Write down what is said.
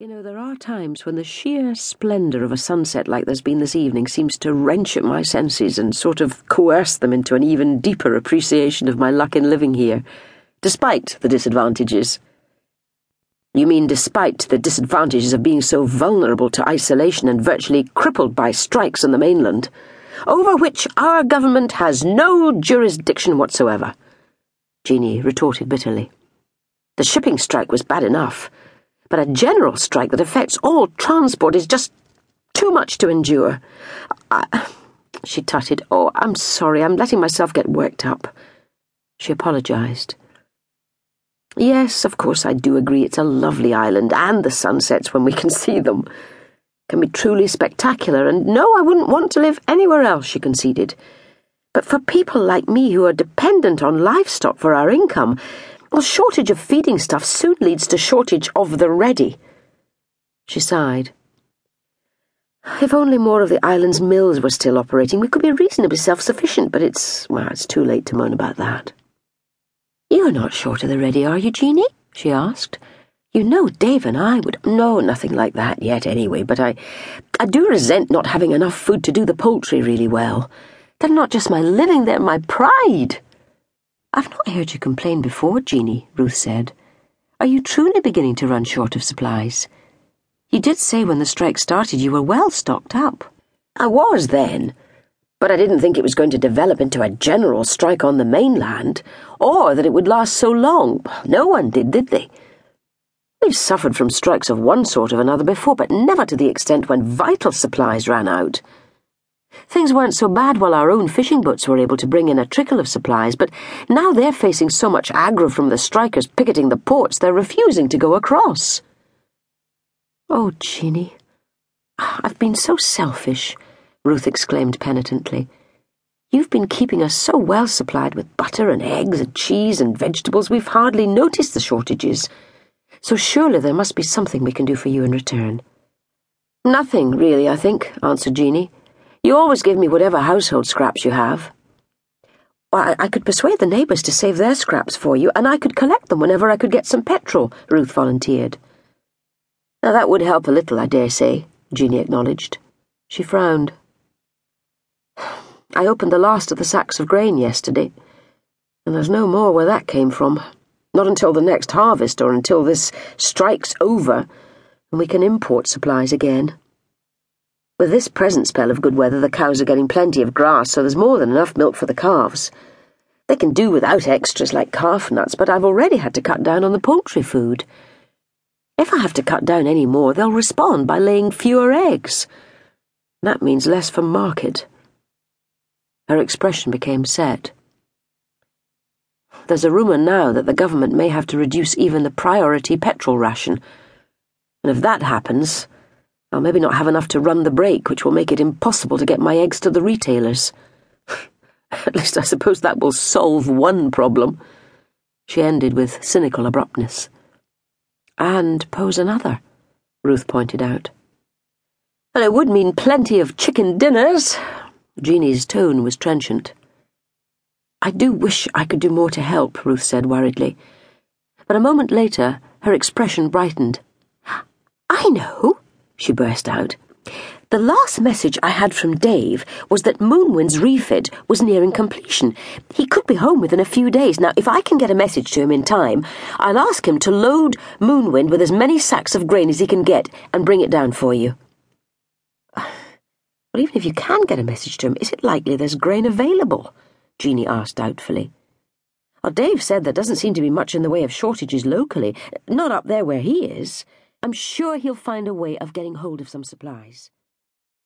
You know, there are times when the sheer splendour of a sunset like there's been this evening seems to wrench at my senses and sort of coerce them into an even deeper appreciation of my luck in living here, despite the disadvantages. You mean despite the disadvantages of being so vulnerable to isolation and virtually crippled by strikes on the mainland, over which our government has no jurisdiction whatsoever? Jeanie retorted bitterly. The shipping strike was bad enough but a general strike that affects all transport is just too much to endure. I, she tutted. Oh, I'm sorry, I'm letting myself get worked up. She apologized. Yes, of course, I do agree it's a lovely island, and the sunsets when we can see them can be truly spectacular, and no, I wouldn't want to live anywhere else, she conceded. But for people like me who are dependent on livestock for our income, well, shortage of feeding stuff soon leads to shortage of the ready. She sighed. If only more of the island's mills were still operating, we could be reasonably self-sufficient, but it's, well, it's too late to moan about that. You're not short of the ready, are you, Jeanie? she asked. You know Dave and I would... No, nothing like that yet, anyway, but I... I do resent not having enough food to do the poultry really well. They're not just my living, they're my pride. I've not heard you complain before, Jeanie, Ruth said. Are you truly beginning to run short of supplies? You did say when the strike started you were well stocked up. I was then, but I didn't think it was going to develop into a general strike on the mainland, or that it would last so long. No one did, did they? We've suffered from strikes of one sort or another before, but never to the extent when vital supplies ran out. Things weren't so bad while our own fishing boats were able to bring in a trickle of supplies, but now they're facing so much aggro from the strikers picketing the ports they're refusing to go across. Oh, Jeanie, I've been so selfish, Ruth exclaimed penitently. You've been keeping us so well supplied with butter and eggs and cheese and vegetables we've hardly noticed the shortages. So surely there must be something we can do for you in return. Nothing, really, I think, answered Jeanie. You always give me whatever household scraps you have. Well, I could persuade the neighbours to save their scraps for you, and I could collect them whenever I could get some petrol, Ruth volunteered. Now that would help a little, I dare say, Jeanie acknowledged. She frowned. I opened the last of the sacks of grain yesterday, and there's no more where that came from. Not until the next harvest or until this strike's over, and we can import supplies again. With this present spell of good weather, the cows are getting plenty of grass, so there's more than enough milk for the calves. They can do without extras like calf nuts, but I've already had to cut down on the poultry food. If I have to cut down any more, they'll respond by laying fewer eggs. That means less for market. Her expression became set. There's a rumour now that the government may have to reduce even the priority petrol ration. And if that happens, I'll maybe not have enough to run the brake, which will make it impossible to get my eggs to the retailers. At least I suppose that will solve one problem. She ended with cynical abruptness. And pose another, Ruth pointed out. And it would mean plenty of chicken dinners. Jeanie's tone was trenchant. I do wish I could do more to help, Ruth said worriedly. But a moment later, her expression brightened. I know she burst out. The last message I had from Dave was that Moonwind's refit was nearing completion. He could be home within a few days. Now, if I can get a message to him in time, I'll ask him to load Moonwind with as many sacks of grain as he can get and bring it down for you. Well, even if you can get a message to him, is it likely there's grain available? Jeanie asked doubtfully. Well, Dave said there doesn't seem to be much in the way of shortages locally, not up there where he is. I'm sure he'll find a way of getting hold of some supplies.